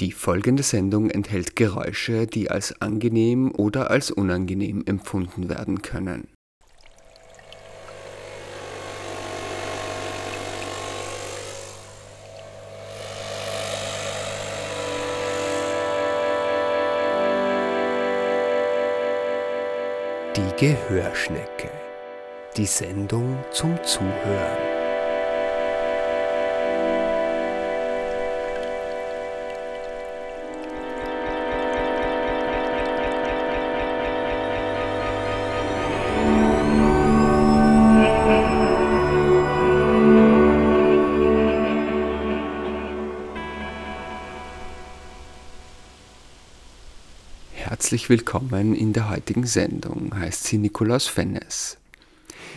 Die folgende Sendung enthält Geräusche, die als angenehm oder als unangenehm empfunden werden können. Die Gehörschnecke. Die Sendung zum Zuhören. Willkommen in der heutigen Sendung, heißt sie Nikolaus Fennes.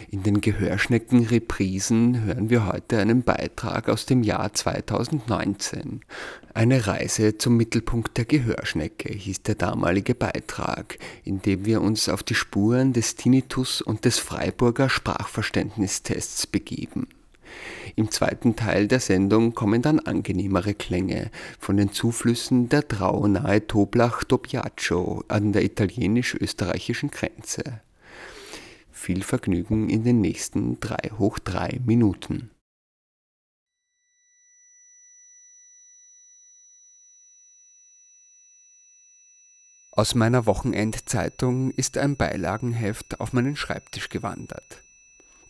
In den Gehörschnecken-Reprisen hören wir heute einen Beitrag aus dem Jahr 2019. Eine Reise zum Mittelpunkt der Gehörschnecke hieß der damalige Beitrag, in dem wir uns auf die Spuren des Tinnitus und des Freiburger Sprachverständnistests begeben. Im zweiten Teil der Sendung kommen dann angenehmere Klänge von den Zuflüssen der Drau nahe Toblach-Dobbiaco an der italienisch-österreichischen Grenze. Viel Vergnügen in den nächsten 3 hoch 3 Minuten. Aus meiner Wochenendzeitung ist ein Beilagenheft auf meinen Schreibtisch gewandert.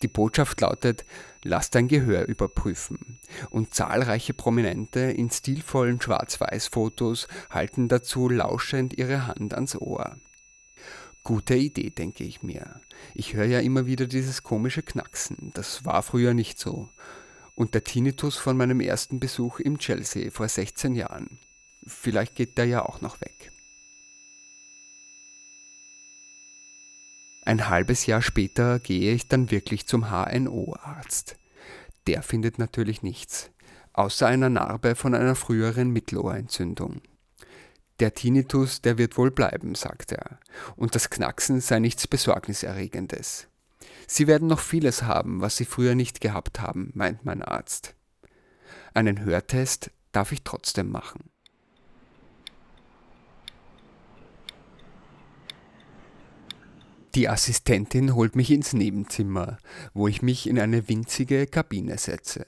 Die Botschaft lautet, lass dein Gehör überprüfen. Und zahlreiche Prominente in stilvollen Schwarz-Weiß-Fotos halten dazu lauschend ihre Hand ans Ohr. Gute Idee, denke ich mir. Ich höre ja immer wieder dieses komische Knacksen. Das war früher nicht so. Und der Tinnitus von meinem ersten Besuch im Chelsea vor 16 Jahren. Vielleicht geht der ja auch noch weg. Ein halbes Jahr später gehe ich dann wirklich zum HNO-Arzt. Der findet natürlich nichts, außer einer Narbe von einer früheren Mittelohrentzündung. Der Tinnitus, der wird wohl bleiben, sagt er, und das Knacksen sei nichts Besorgniserregendes. Sie werden noch vieles haben, was Sie früher nicht gehabt haben, meint mein Arzt. Einen Hörtest darf ich trotzdem machen. Die Assistentin holt mich ins Nebenzimmer, wo ich mich in eine winzige Kabine setze.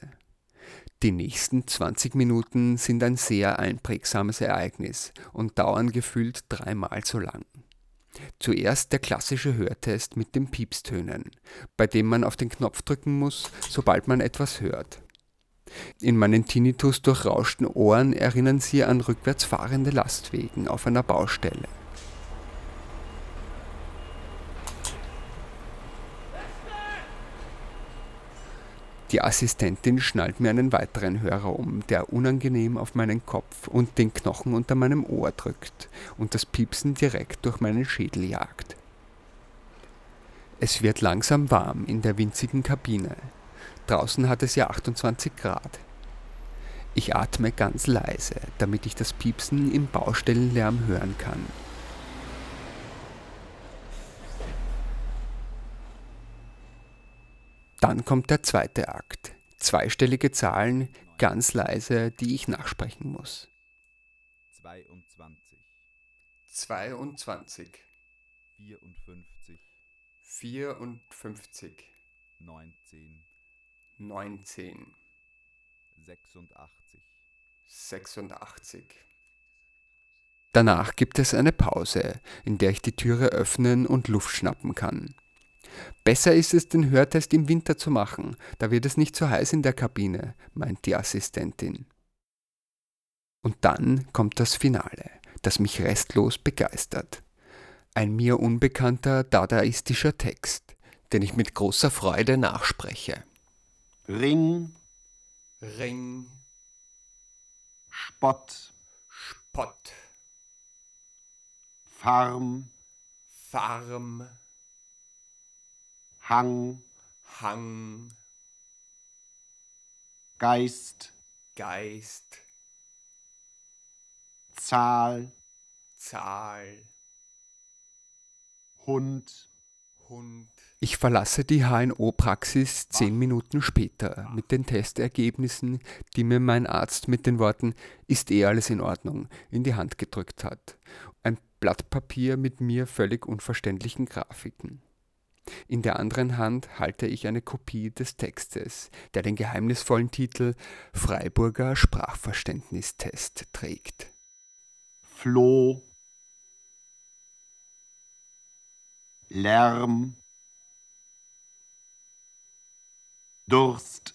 Die nächsten 20 Minuten sind ein sehr einprägsames Ereignis und dauern gefühlt dreimal so lang. Zuerst der klassische Hörtest mit den Piepstönen, bei dem man auf den Knopf drücken muss, sobald man etwas hört. In meinen Tinnitus durchrauschten Ohren erinnern sie an rückwärts fahrende Lastwegen auf einer Baustelle. Die Assistentin schnallt mir einen weiteren Hörer um, der unangenehm auf meinen Kopf und den Knochen unter meinem Ohr drückt und das Piepsen direkt durch meinen Schädel jagt. Es wird langsam warm in der winzigen Kabine. Draußen hat es ja 28 Grad. Ich atme ganz leise, damit ich das Piepsen im Baustellenlärm hören kann. Dann kommt der zweite Akt. Zweistellige Zahlen, ganz leise, die ich nachsprechen muss. 22. 22. 54. 54. 19. 19. 86. 86. Danach gibt es eine Pause, in der ich die Türe öffnen und Luft schnappen kann. Besser ist es, den Hörtest im Winter zu machen, da wird es nicht so heiß in der Kabine, meint die Assistentin. Und dann kommt das Finale, das mich restlos begeistert. Ein mir unbekannter dadaistischer Text, den ich mit großer Freude nachspreche. Ring, Ring, Spott, Spott, Farm, Farm, Hang, Hang, Geist, Geist, Zahl, Zahl, Hund, Hund. Ich verlasse die HNO-Praxis zehn Minuten später mit den Testergebnissen, die mir mein Arzt mit den Worten ist eh alles in Ordnung in die Hand gedrückt hat. Ein Blatt Papier mit mir völlig unverständlichen Grafiken. In der anderen Hand halte ich eine Kopie des Textes, der den geheimnisvollen Titel Freiburger Sprachverständnistest trägt. Floh, Lärm, Durst,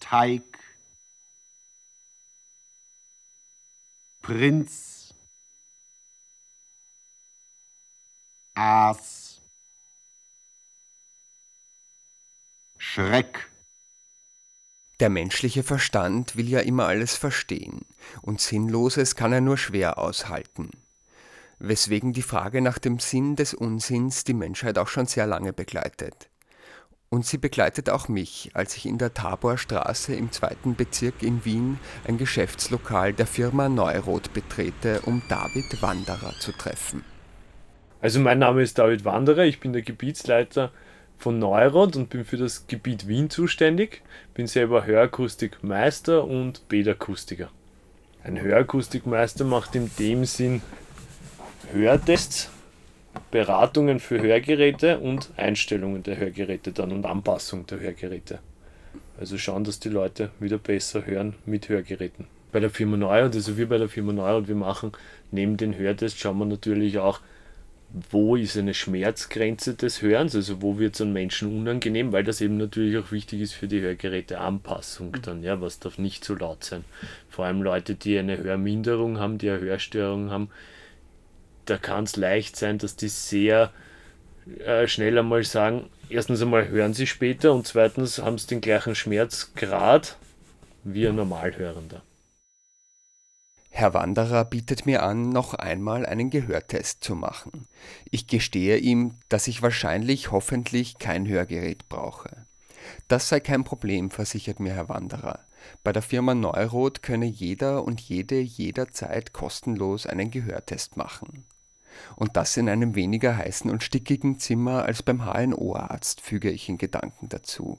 Teig, Prinz, Aas, Schreck. Der menschliche Verstand will ja immer alles verstehen, und Sinnloses kann er nur schwer aushalten. Weswegen die Frage nach dem Sinn des Unsinns die Menschheit auch schon sehr lange begleitet. Und sie begleitet auch mich, als ich in der Taborstraße im zweiten Bezirk in Wien ein Geschäftslokal der Firma Neuroth betrete, um David Wanderer zu treffen. Also mein Name ist David Wanderer, ich bin der Gebietsleiter von Neurod und bin für das Gebiet Wien zuständig. Bin selber Hörakustikmeister und Bädakustiker. Ein Hörakustikmeister macht in dem Sinn Hörtests, Beratungen für Hörgeräte und Einstellungen der Hörgeräte dann und Anpassung der Hörgeräte. Also schauen, dass die Leute wieder besser hören mit Hörgeräten. Bei der Firma Neurod, also wir bei der Firma Neurod, wir machen neben den Hörtests, schauen wir natürlich auch, wo ist eine Schmerzgrenze des Hörens, also wo wird es an Menschen unangenehm, weil das eben natürlich auch wichtig ist für die Hörgeräteanpassung dann, ja, was darf nicht so laut sein. Vor allem Leute, die eine Hörminderung haben, die eine Hörstörung haben, da kann es leicht sein, dass die sehr äh, schnell einmal sagen, erstens einmal hören sie später und zweitens haben sie den gleichen Schmerzgrad wie ein Normalhörender. Herr Wanderer bietet mir an, noch einmal einen Gehörtest zu machen. Ich gestehe ihm, dass ich wahrscheinlich hoffentlich kein Hörgerät brauche. Das sei kein Problem, versichert mir Herr Wanderer. Bei der Firma Neurot könne jeder und jede jederzeit kostenlos einen Gehörtest machen. Und das in einem weniger heißen und stickigen Zimmer als beim HNO-Arzt, füge ich in Gedanken dazu.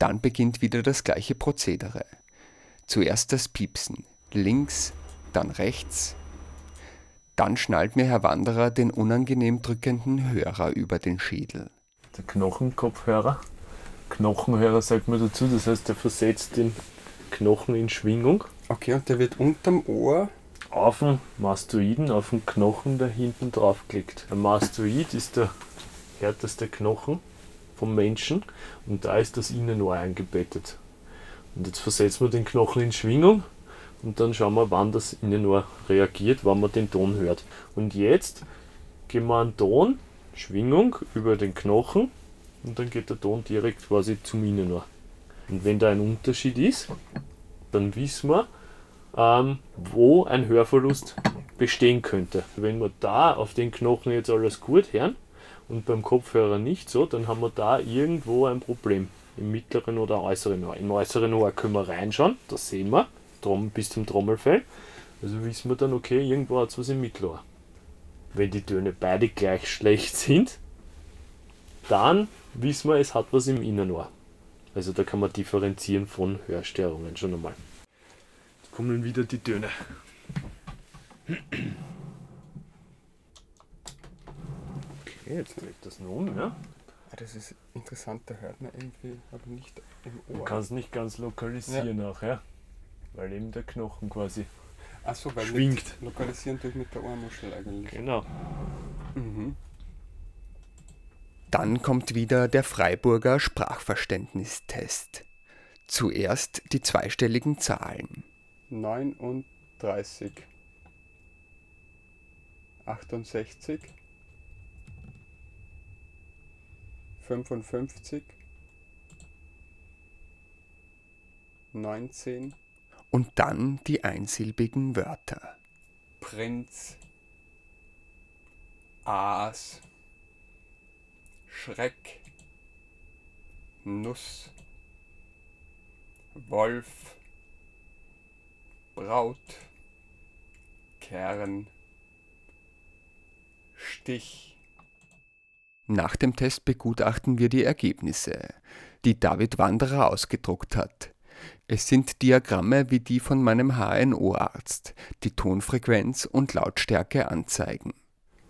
Dann beginnt wieder das gleiche Prozedere. Zuerst das Piepsen, links, dann rechts. Dann schnallt mir Herr Wanderer den unangenehm drückenden Hörer über den Schädel. Der Knochenkopfhörer. Knochenhörer sagt man dazu, das heißt, der versetzt den Knochen in Schwingung. Okay, und der wird unterm Ohr auf dem Mastoiden, auf dem Knochen da hinten drauf gelegt. Ein Mastoid ist der härteste Knochen vom Menschen und da ist das Innenohr eingebettet. Und jetzt versetzen wir den Knochen in Schwingung und dann schauen wir, wann das Innenohr reagiert, wann man den Ton hört. Und jetzt gehen wir einen Ton, Schwingung über den Knochen und dann geht der Ton direkt quasi zum Innenohr. Und wenn da ein Unterschied ist, dann wissen wir, ähm, wo ein Hörverlust bestehen könnte. Wenn wir da auf den Knochen jetzt alles gut hören und beim Kopfhörer nicht so, dann haben wir da irgendwo ein Problem. Im mittleren oder äußeren Ohr. Im äußeren Ohr können wir reinschauen, das sehen wir, bis zum Trommelfell. Also wissen wir dann, okay, irgendwo hat es was im Mittelohr. Wenn die Töne beide gleich schlecht sind, dann wissen wir, es hat was im Innenohr. Also da kann man differenzieren von Hörstörungen schon einmal. Jetzt kommen wieder die Töne. Okay, jetzt dreht das nun, ja. Ah, das ist interessant, da hört man irgendwie, aber nicht im Ohr. Man kann es nicht ganz lokalisieren auch, ja. Weil eben der Knochen quasi Achso, weil schwingt. Mit, lokalisieren durch mit der Ohrmuschel eigentlich. Genau. Mhm. Dann kommt wieder der Freiburger Sprachverständnistest. Zuerst die zweistelligen Zahlen. 39, 68, 55, 19 und dann die einsilbigen Wörter. Prinz, Aas, Schreck, Nuss, Wolf, Braut, Kern, Stich. Nach dem Test begutachten wir die Ergebnisse, die David Wanderer ausgedruckt hat. Es sind Diagramme wie die von meinem HNO-Arzt, die Tonfrequenz und Lautstärke anzeigen.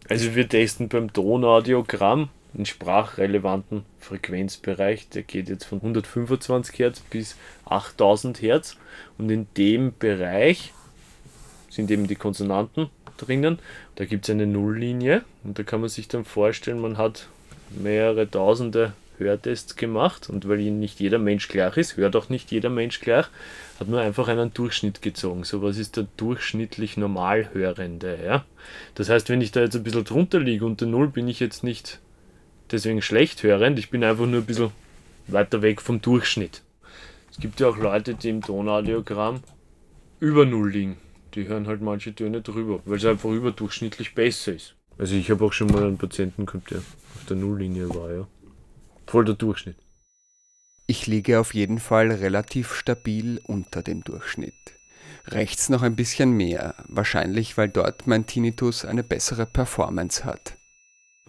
Also wir testen beim Tonaudiogramm einen sprachrelevanten Frequenzbereich, der geht jetzt von 125 Hertz bis 8000 Hertz und in dem Bereich sind eben die Konsonanten drinnen. Da gibt es eine Nulllinie und da kann man sich dann vorstellen, man hat mehrere tausende Hörtests gemacht und weil nicht jeder Mensch gleich ist, hört auch nicht jeder Mensch gleich, hat man einfach einen Durchschnitt gezogen. So was ist der durchschnittlich Normalhörende. Ja? Das heißt, wenn ich da jetzt ein bisschen drunter liege, unter Null bin ich jetzt nicht deswegen schlecht hörend, ich bin einfach nur ein bisschen weiter weg vom Durchschnitt. Es gibt ja auch Leute, die im Tonaudiogramm über Null liegen. Die hören halt manche Töne drüber, weil es einfach überdurchschnittlich besser ist. Also ich habe auch schon mal einen Patienten gehabt, der auf der Nulllinie war, ja. Voll der Durchschnitt. Ich liege auf jeden Fall relativ stabil unter dem Durchschnitt. Rechts noch ein bisschen mehr, wahrscheinlich weil dort mein Tinnitus eine bessere Performance hat.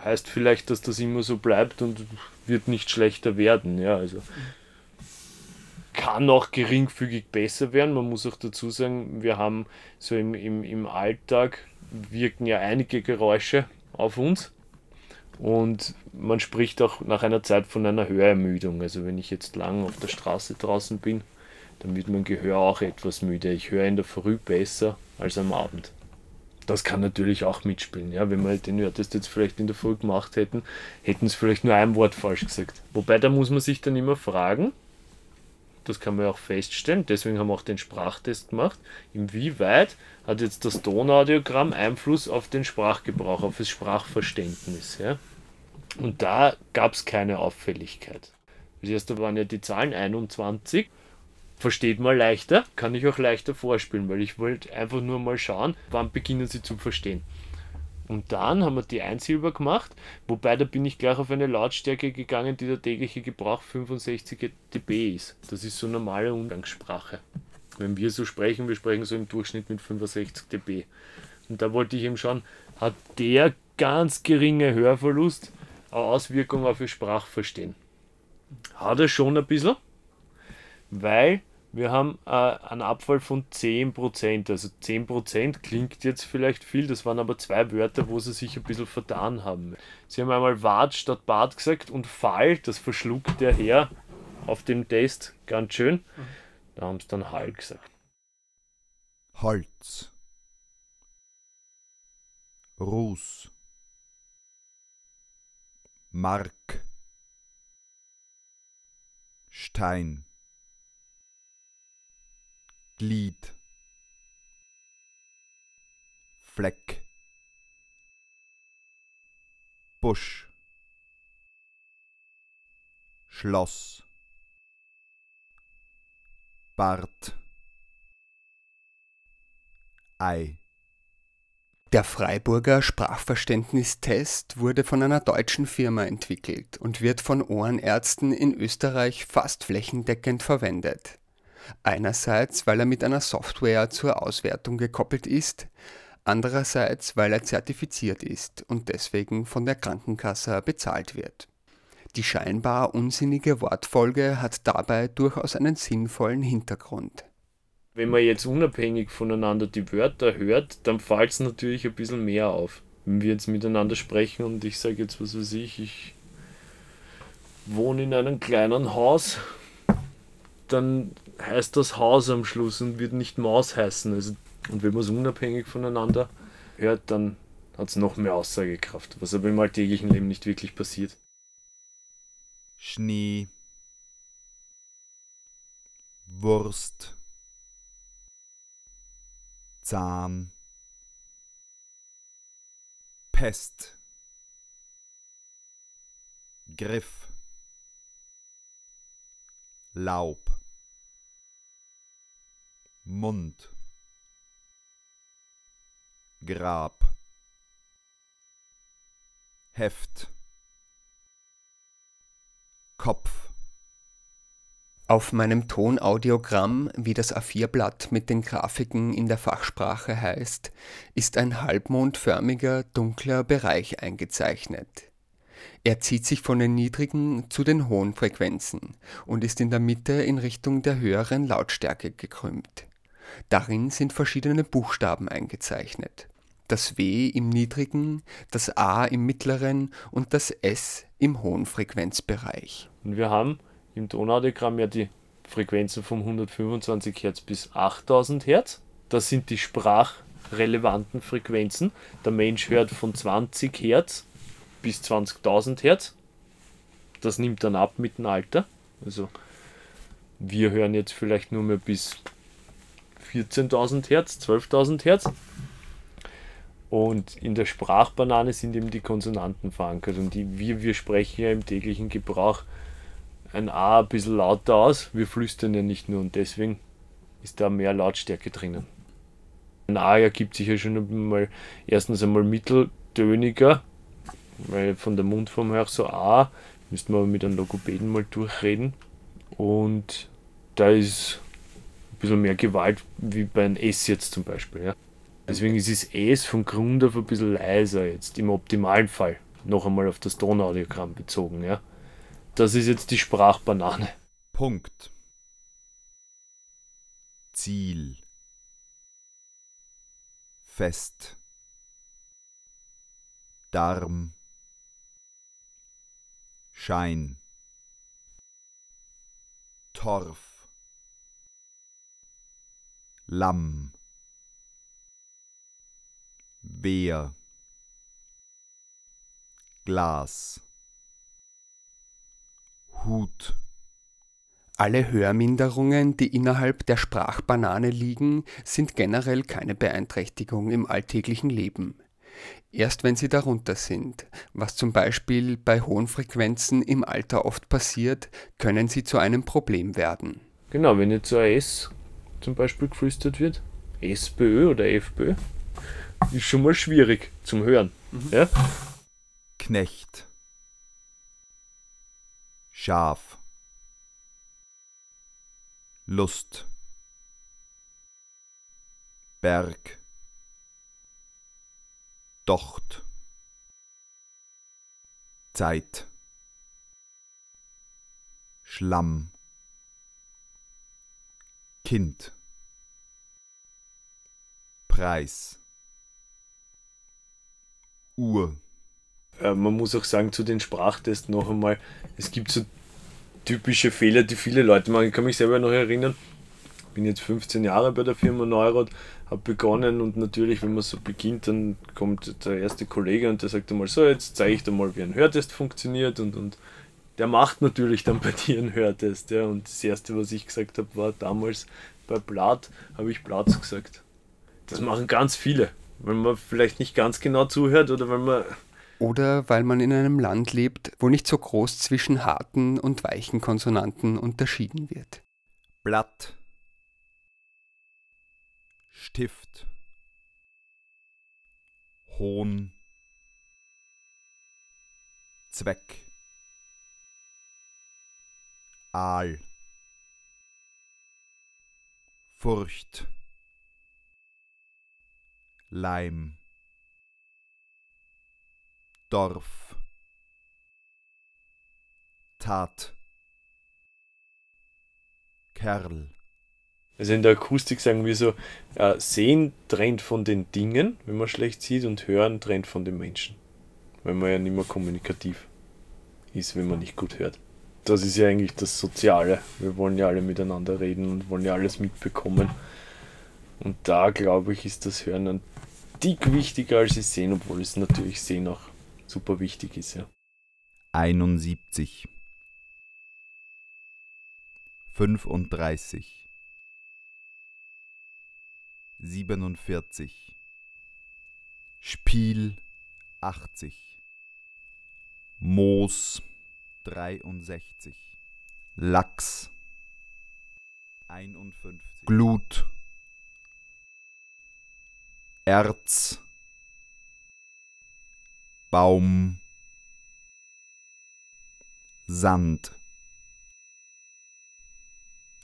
Heißt vielleicht, dass das immer so bleibt und wird nicht schlechter werden, ja, also kann auch geringfügig besser werden. Man muss auch dazu sagen, wir haben so im, im, im Alltag wirken ja einige Geräusche auf uns. Und man spricht auch nach einer Zeit von einer Hörermüdung. Also wenn ich jetzt lang auf der Straße draußen bin, dann wird mein Gehör auch etwas müde. Ich höre in der Früh besser als am Abend. Das kann natürlich auch mitspielen. Ja, wenn wir den Hörtest jetzt vielleicht in der Früh gemacht hätten, hätten es vielleicht nur ein Wort falsch gesagt. Wobei da muss man sich dann immer fragen, das kann man auch feststellen, deswegen haben wir auch den Sprachtest gemacht, inwieweit hat jetzt das Tonaudiogramm Einfluss auf den Sprachgebrauch, auf das Sprachverständnis. Ja? Und da gab es keine Auffälligkeit. Das erste waren ja die Zahlen 21. Versteht man leichter, kann ich auch leichter vorspielen, weil ich wollte einfach nur mal schauen, wann beginnen sie zu verstehen. Und dann haben wir die Einsilber gemacht, wobei da bin ich gleich auf eine Lautstärke gegangen, die der tägliche Gebrauch 65 dB ist. Das ist so normale Umgangssprache. Wenn wir so sprechen, wir sprechen so im Durchschnitt mit 65 dB. Und da wollte ich eben schauen, hat der ganz geringe Hörverlust eine Auswirkung auf ihr Sprachverstehen? Hat er schon ein bisschen, weil wir haben äh, einen Abfall von 10%. Also 10% klingt jetzt vielleicht viel, das waren aber zwei Wörter, wo sie sich ein bisschen vertan haben. Sie haben einmal Wart statt Bad gesagt und Fall, das verschluckt der Herr auf dem Test ganz schön. Da haben sie dann Hall gesagt. Holz. Ruß. Mark. Stein. Glied. Fleck. Busch. Schloss. Bart. Ei. Der Freiburger Sprachverständnistest wurde von einer deutschen Firma entwickelt und wird von Ohrenärzten in Österreich fast flächendeckend verwendet. Einerseits, weil er mit einer Software zur Auswertung gekoppelt ist, andererseits, weil er zertifiziert ist und deswegen von der Krankenkasse bezahlt wird. Die scheinbar unsinnige Wortfolge hat dabei durchaus einen sinnvollen Hintergrund. Wenn man jetzt unabhängig voneinander die Wörter hört, dann fällt es natürlich ein bisschen mehr auf. Wenn wir jetzt miteinander sprechen und ich sage jetzt, was weiß ich, ich wohne in einem kleinen Haus, dann heißt das Haus am Schluss und wird nicht Maus heißen. Also, und wenn man es unabhängig voneinander hört, dann hat es noch mehr Aussagekraft, was aber im alltäglichen Leben nicht wirklich passiert. Schnee. Wurst. Zahn. Pest. Griff. Laub. Mund. Grab. Heft. Kopf. Auf meinem Tonaudiogramm, wie das A4-Blatt mit den Grafiken in der Fachsprache heißt, ist ein halbmondförmiger, dunkler Bereich eingezeichnet. Er zieht sich von den niedrigen zu den hohen Frequenzen und ist in der Mitte in Richtung der höheren Lautstärke gekrümmt. Darin sind verschiedene Buchstaben eingezeichnet. Das W im niedrigen, das A im mittleren und das S im hohen Frequenzbereich. Und wir haben im Tonaudiogramm ja die Frequenzen von 125 Hertz bis 8000 Hertz. Das sind die sprachrelevanten Frequenzen. Der Mensch hört von 20 Hertz bis 20.000 Hertz. Das nimmt dann ab mit dem Alter. Also wir hören jetzt vielleicht nur mehr bis 14.000 Hertz, 12.000 Hertz. Und in der Sprachbanane sind eben die Konsonanten verankert. Und die, wir, wir sprechen ja im täglichen Gebrauch ein A ein bisschen lauter aus. Wir flüstern ja nicht nur und deswegen ist da mehr Lautstärke drinnen. Ein A ergibt sich ja schon einmal erstens einmal mitteltöniger, weil von der Mundform her so A, müssten wir mit einem Logopäden mal durchreden. Und da ist ein bisschen mehr Gewalt wie bei einem S jetzt zum Beispiel. Ja. Deswegen ist das S von Grund auf ein bisschen leiser jetzt, im optimalen Fall. Noch einmal auf das Tonaudiogramm bezogen. Ja. Das ist jetzt die Sprachbanane. Punkt. Ziel. Fest. Darm. Schein. Torf. Lamm. Wehr. Glas. Hut. Alle Hörminderungen, die innerhalb der Sprachbanane liegen, sind generell keine Beeinträchtigung im alltäglichen Leben. Erst wenn sie darunter sind, was zum Beispiel bei hohen Frequenzen im Alter oft passiert, können sie zu einem Problem werden. Genau, wenn jetzt so S zum Beispiel geflüstert wird, SPÖ oder FPÖ, ist schon mal schwierig zum Hören. Ja? Knecht. Schaf. Lust. Berg. Docht. Zeit. Schlamm. Kind. Preis. Uhr. Äh, man muss auch sagen, zu den Sprachtests noch einmal, es gibt so typische Fehler, die viele Leute machen. Ich kann mich selber noch erinnern, bin jetzt 15 Jahre bei der Firma Neurot, habe begonnen und natürlich, wenn man so beginnt, dann kommt der erste Kollege und der sagt einmal so, jetzt zeige ich dir mal, wie ein Hörtest funktioniert und, und der macht natürlich dann bei dir einen Hörtest. Ja. Und das erste, was ich gesagt habe, war damals bei Blatt, habe ich Platz gesagt. Das machen ganz viele, weil man vielleicht nicht ganz genau zuhört oder weil man Oder weil man in einem Land lebt, wo nicht so groß zwischen harten und weichen Konsonanten unterschieden wird. Blatt. Stift. Hohn. Zweck. Aal. Furcht. Leim. Dorf. Tat. Kerl. Also in der Akustik sagen wir so, äh, sehen trennt von den Dingen, wenn man schlecht sieht, und hören trennt von den Menschen. Weil man ja nicht mehr kommunikativ ist, wenn man nicht gut hört. Das ist ja eigentlich das Soziale. Wir wollen ja alle miteinander reden und wollen ja alles mitbekommen. Und da glaube ich, ist das Hören ein Tick wichtiger als das Sehen, obwohl es natürlich Sehen auch super wichtig ist. Ja. 71 35 47 Spiel 80 Moos 63 Lachs 51 Glut Erz Baum Sand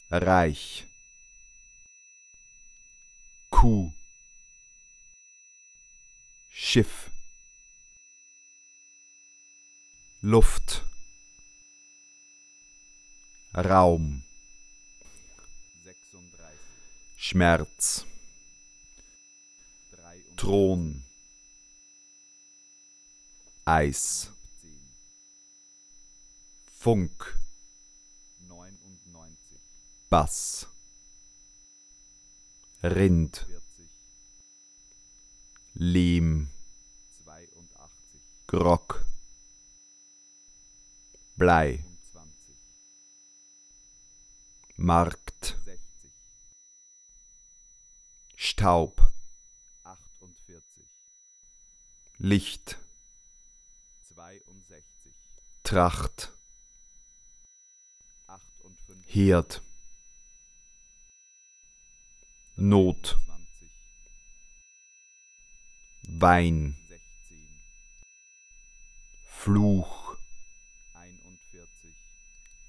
Reich. Kuh. Schiff. Luft. Raum. Schmerz. Thron. Eis. Funk. Bass. Rind. Lehm. Grog. Blei. Markt. Staub. Licht. Tracht. Herd. Not. Wein. Fluch.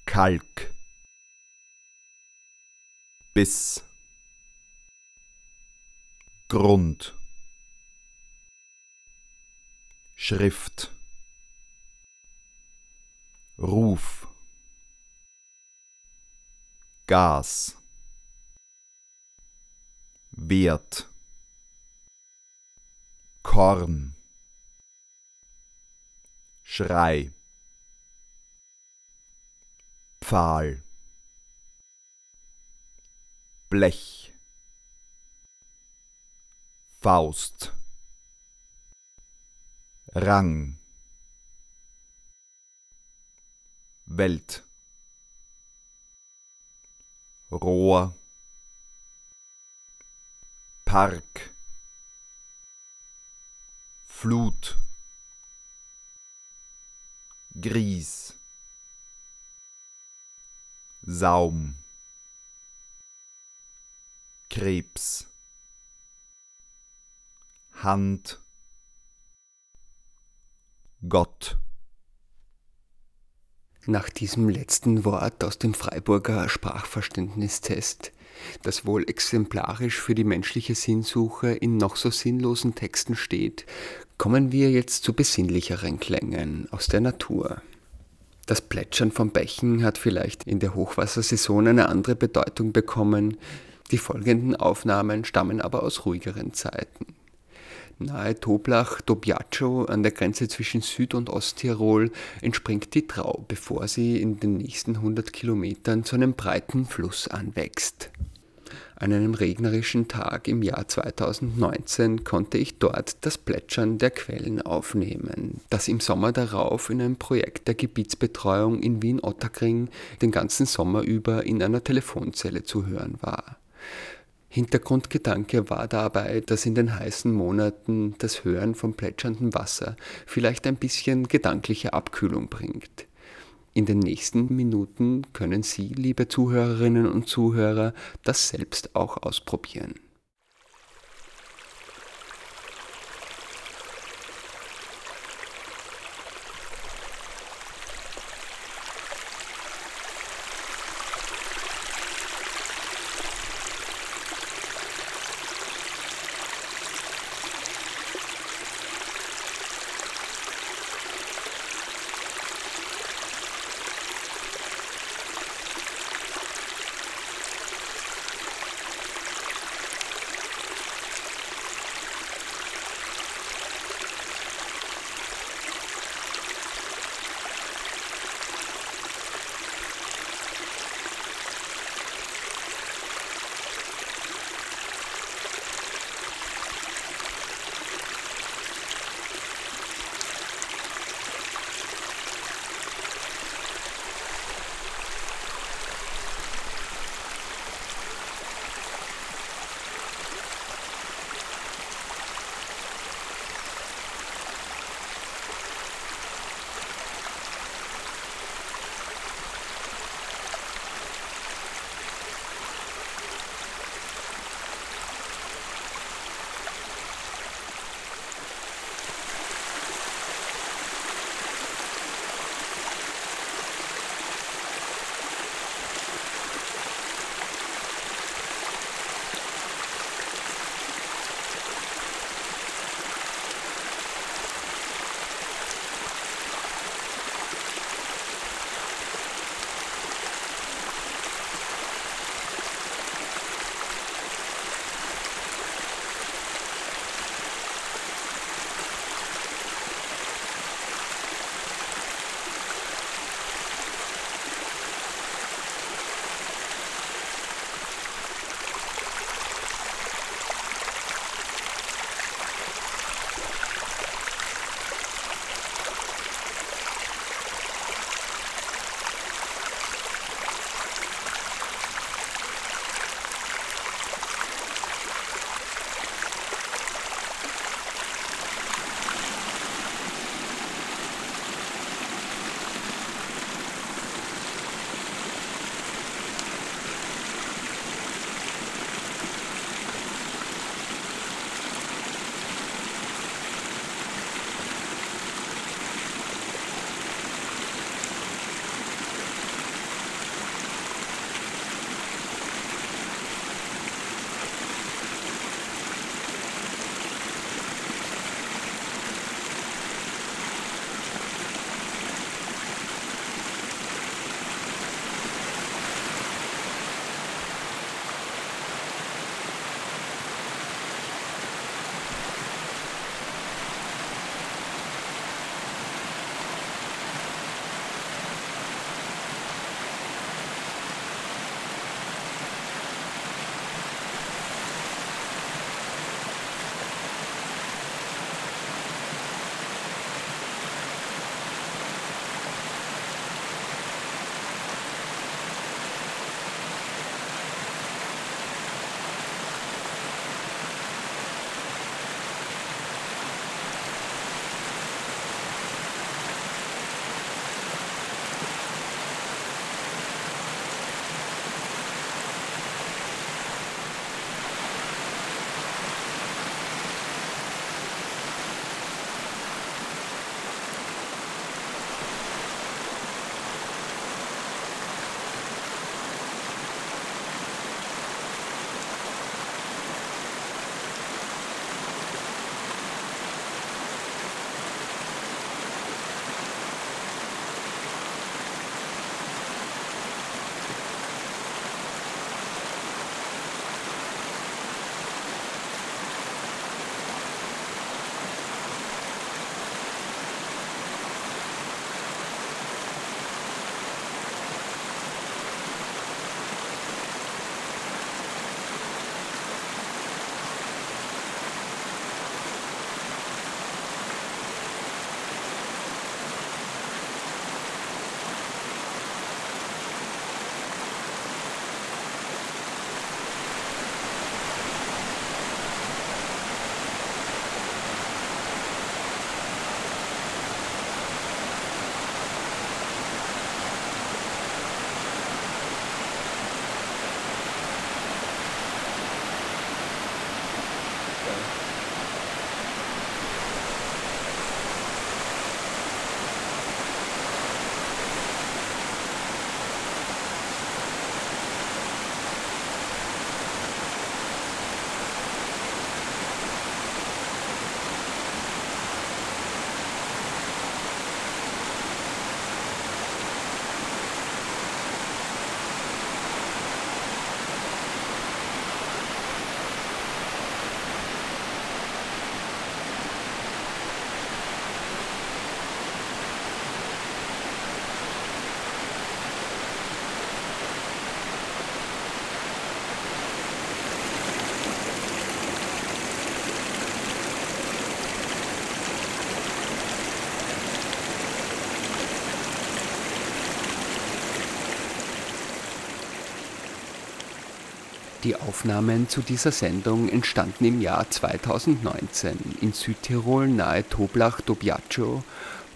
Kalk. Biss. Grund. Schrift. Ruf. Gas. Wert. Korn. Schrei. Pfahl. Blech. Faust. Rang. Welt. Rohr. Park. Flut. Gries. Saum. Krebs. Hand. Gott. Nach diesem letzten Wort aus dem Freiburger Sprachverständnistest, das wohl exemplarisch für die menschliche Sinnsuche in noch so sinnlosen Texten steht, kommen wir jetzt zu besinnlicheren Klängen aus der Natur. Das Plätschern von Bächen hat vielleicht in der Hochwassersaison eine andere Bedeutung bekommen, die folgenden Aufnahmen stammen aber aus ruhigeren Zeiten. Nahe Toblach, Dobjaco an der Grenze zwischen Süd- und Osttirol entspringt die Trau, bevor sie in den nächsten 100 Kilometern zu einem breiten Fluss anwächst. An einem regnerischen Tag im Jahr 2019 konnte ich dort das Plätschern der Quellen aufnehmen, das im Sommer darauf in einem Projekt der Gebietsbetreuung in Wien-Ottakring den ganzen Sommer über in einer Telefonzelle zu hören war. Hintergrundgedanke war dabei, dass in den heißen Monaten das Hören von plätscherndem Wasser vielleicht ein bisschen gedankliche Abkühlung bringt. In den nächsten Minuten können Sie, liebe Zuhörerinnen und Zuhörer, das selbst auch ausprobieren. Die Aufnahmen zu dieser Sendung entstanden im Jahr 2019 in Südtirol nahe Toblach-Dobjadschow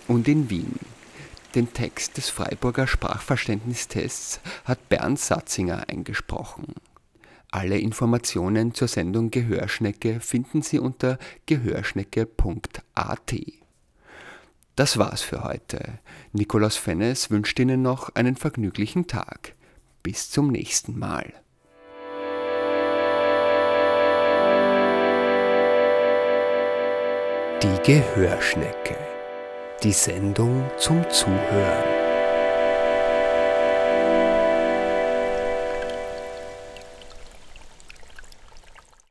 und in Wien. Den Text des Freiburger Sprachverständnistests hat Bernd Satzinger eingesprochen. Alle Informationen zur Sendung Gehörschnecke finden Sie unter gehörschnecke.at. Das war's für heute. Nikolaus Fennes wünscht Ihnen noch einen vergnüglichen Tag. Bis zum nächsten Mal. Die Gehörschnecke. Die Sendung zum Zuhören.